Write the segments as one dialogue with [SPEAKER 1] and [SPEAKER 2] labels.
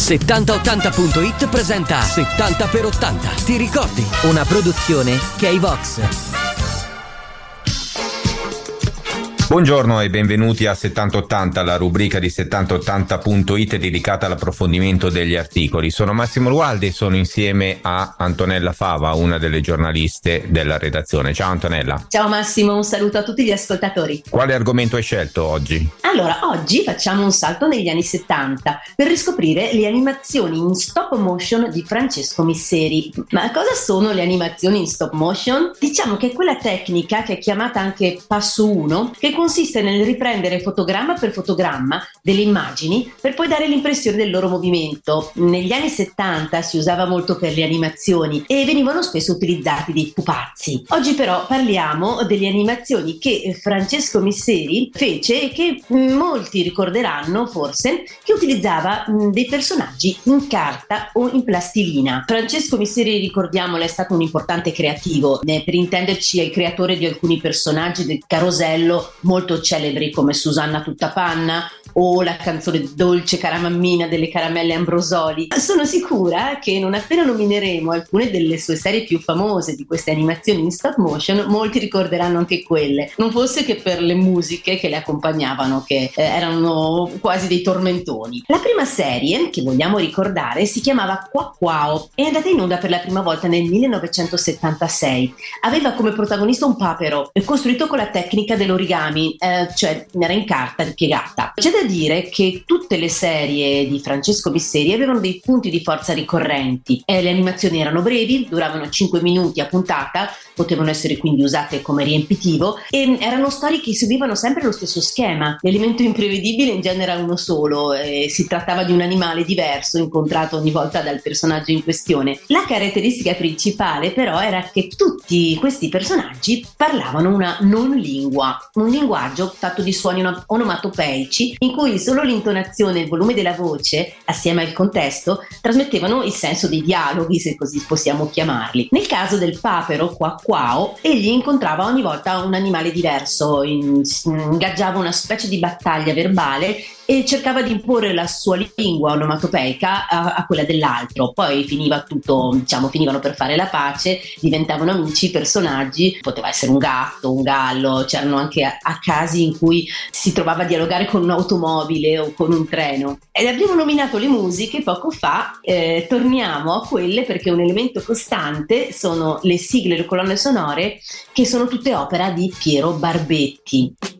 [SPEAKER 1] 7080.it presenta 70 per 80. Ti ricordi? Una produzione K-Vox.
[SPEAKER 2] Buongiorno e benvenuti a 7080, la rubrica di 7080.it dedicata all'approfondimento degli articoli. Sono Massimo Lualdi e sono insieme a Antonella Fava, una delle giornaliste della redazione. Ciao Antonella.
[SPEAKER 3] Ciao Massimo, un saluto a tutti gli ascoltatori.
[SPEAKER 2] Quale argomento hai scelto oggi?
[SPEAKER 3] Allora, oggi facciamo un salto negli anni 70 per riscoprire le animazioni in stop motion di Francesco Misseri. Ma cosa sono le animazioni in stop motion? Diciamo che è quella tecnica che è chiamata anche passo 1 che consiste nel riprendere fotogramma per fotogramma delle immagini per poi dare l'impressione del loro movimento. Negli anni 70 si usava molto per le animazioni e venivano spesso utilizzati dei pupazzi. Oggi però parliamo delle animazioni che Francesco Misseri fece e che molti ricorderanno forse che utilizzava dei personaggi in carta o in plastilina. Francesco Misseri, ricordiamolo, è stato un importante creativo, per intenderci è il creatore di alcuni personaggi del carosello molto celebri come Susanna Tuttapanna o la canzone Dolce Caramammina delle caramelle Ambrosoli. Sono sicura che non appena nomineremo alcune delle sue serie più famose di queste animazioni in stop motion, molti ricorderanno anche quelle, non fosse che per le musiche che le accompagnavano, che eh, erano quasi dei tormentoni. La prima serie che vogliamo ricordare si chiamava Qua Quao è andata in onda per la prima volta nel 1976. Aveva come protagonista un papero costruito con la tecnica dell'origami, eh, cioè era in carta ripiegata. C'è da dire che tutte le serie di Francesco Bisseri avevano dei punti di forza ricorrenti. Eh, le animazioni erano brevi, duravano 5 minuti a puntata, potevano essere quindi usate come riempitivo e erano storie che seguivano sempre lo stesso schema. L'elemento imprevedibile in genere era uno solo, eh, si trattava di un animale diverso incontrato ogni volta dal personaggio in questione. La caratteristica principale però era che tutti questi personaggi parlavano una non lingua, un linguaggio fatto di suoni onomatopeici in cui solo l'intonazione e il volume della voce, assieme al contesto, trasmettevano il senso dei dialoghi, se così possiamo chiamarli. Nel caso del papero qua quao, egli incontrava ogni volta un animale diverso, ingaggiava una specie di battaglia verbale e cercava di imporre la sua lingua onomatopeica a, a, quella dell'altro. Poi finiva tutto, diciamo, finivano per fare la pace, diventavano amici, personaggi, poteva essere un gatto, un gallo, c'erano anche a, a casi in cui si trovava a dialogare con un'automobile o con un treno. Ed abbiamo nominato le musiche poco fa, eh, torniamo a quelle perché un elemento costante sono le sigle, le colonne sonore che sono tutte opera di Piero Barbetti.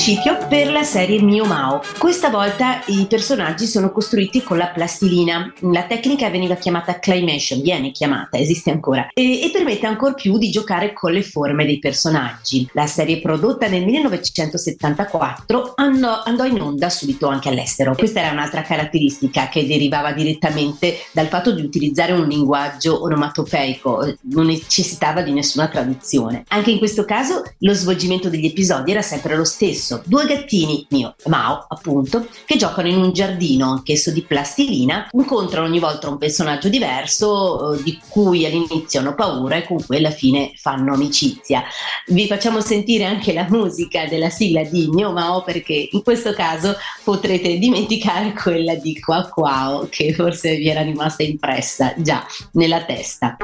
[SPEAKER 3] Principio per la serie Mio Mao. Questa volta i personaggi sono costruiti con la plastilina. La tecnica veniva chiamata claymation, viene chiamata, esiste ancora, e, e permette ancor più di giocare con le forme dei personaggi. La serie prodotta nel 1974 andò, andò in onda subito anche all'estero. Questa era un'altra caratteristica che derivava direttamente dal fatto di utilizzare un linguaggio onomatopeico, non necessitava di nessuna traduzione. Anche in questo caso lo svolgimento degli episodi era sempre lo stesso stesso due gattini, mio e Mao appunto, che giocano in un giardino anch'esso di plastilina, incontrano ogni volta un personaggio diverso eh, di cui all'inizio hanno paura e con cui alla fine fanno amicizia. Vi facciamo sentire anche la musica della sigla di Mio Mao perché in questo caso potrete dimenticare quella di Qua Quao che forse vi era rimasta impressa già nella testa.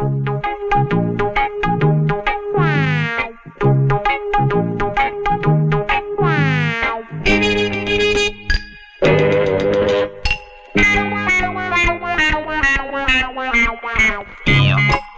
[SPEAKER 3] Yeah.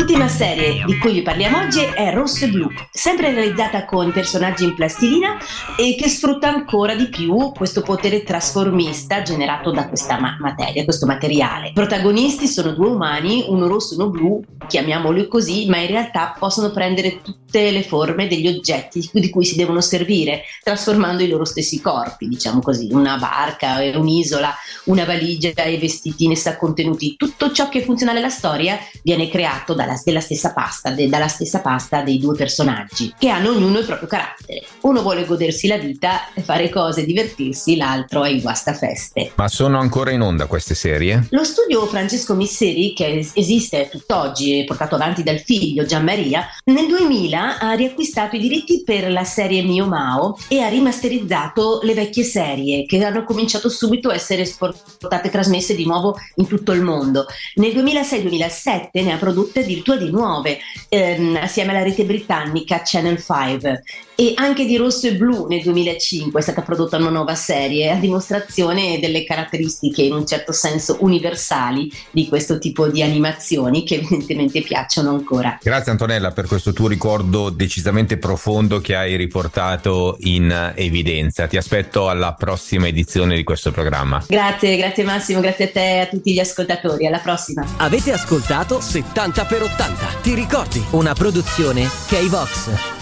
[SPEAKER 3] L'ultima serie di cui vi parliamo oggi è Rosso e Blu, sempre realizzata con personaggi in plastilina e che sfrutta ancora di più questo potere trasformista generato da questa ma- materia, questo materiale. I protagonisti sono due umani, uno rosso e uno blu, chiamiamoli così, ma in realtà possono prendere tutte le forme degli oggetti di cui si devono servire, trasformando i loro stessi corpi, diciamo così, una barca, un'isola, una valigia e vestiti in essa contenuti. Tutto ciò che funziona nella storia viene creato da dalla, della stessa pasta, de, dalla stessa pasta dei due personaggi, che hanno ognuno il proprio carattere. Uno vuole godersi la vita e fare cose, divertirsi, l'altro è in guastafeste.
[SPEAKER 2] Ma sono ancora in onda queste serie?
[SPEAKER 3] Lo studio Francesco Misseri, che esiste tutt'oggi, portato avanti dal figlio Gian Maria, nel 2000 ha riacquistato i diritti per la serie Mio Mao e ha rimasterizzato le vecchie serie che hanno cominciato subito a essere esportate e trasmesse di nuovo in tutto il mondo. Nel 2006-2007 ne ha prodotte addirittura di nuove, ehm, assieme alla rete britannica Channel 5 e anche di Rosso e Blu nel 2005 è stata prodotta una nuova serie a dimostrazione delle caratteristiche in un certo senso universali di questo tipo di animazioni che evidentemente piacciono ancora.
[SPEAKER 2] Grazie Antonella per questo tuo ricordo decisamente profondo che hai riportato in evidenza. Ti aspetto alla prossima edizione di questo programma.
[SPEAKER 3] Grazie, grazie Massimo, grazie a te e a tutti gli ascoltatori. Alla prossima.
[SPEAKER 1] Avete ascoltato 70 per 80. Ti ricordi? Una produzione K-Vox.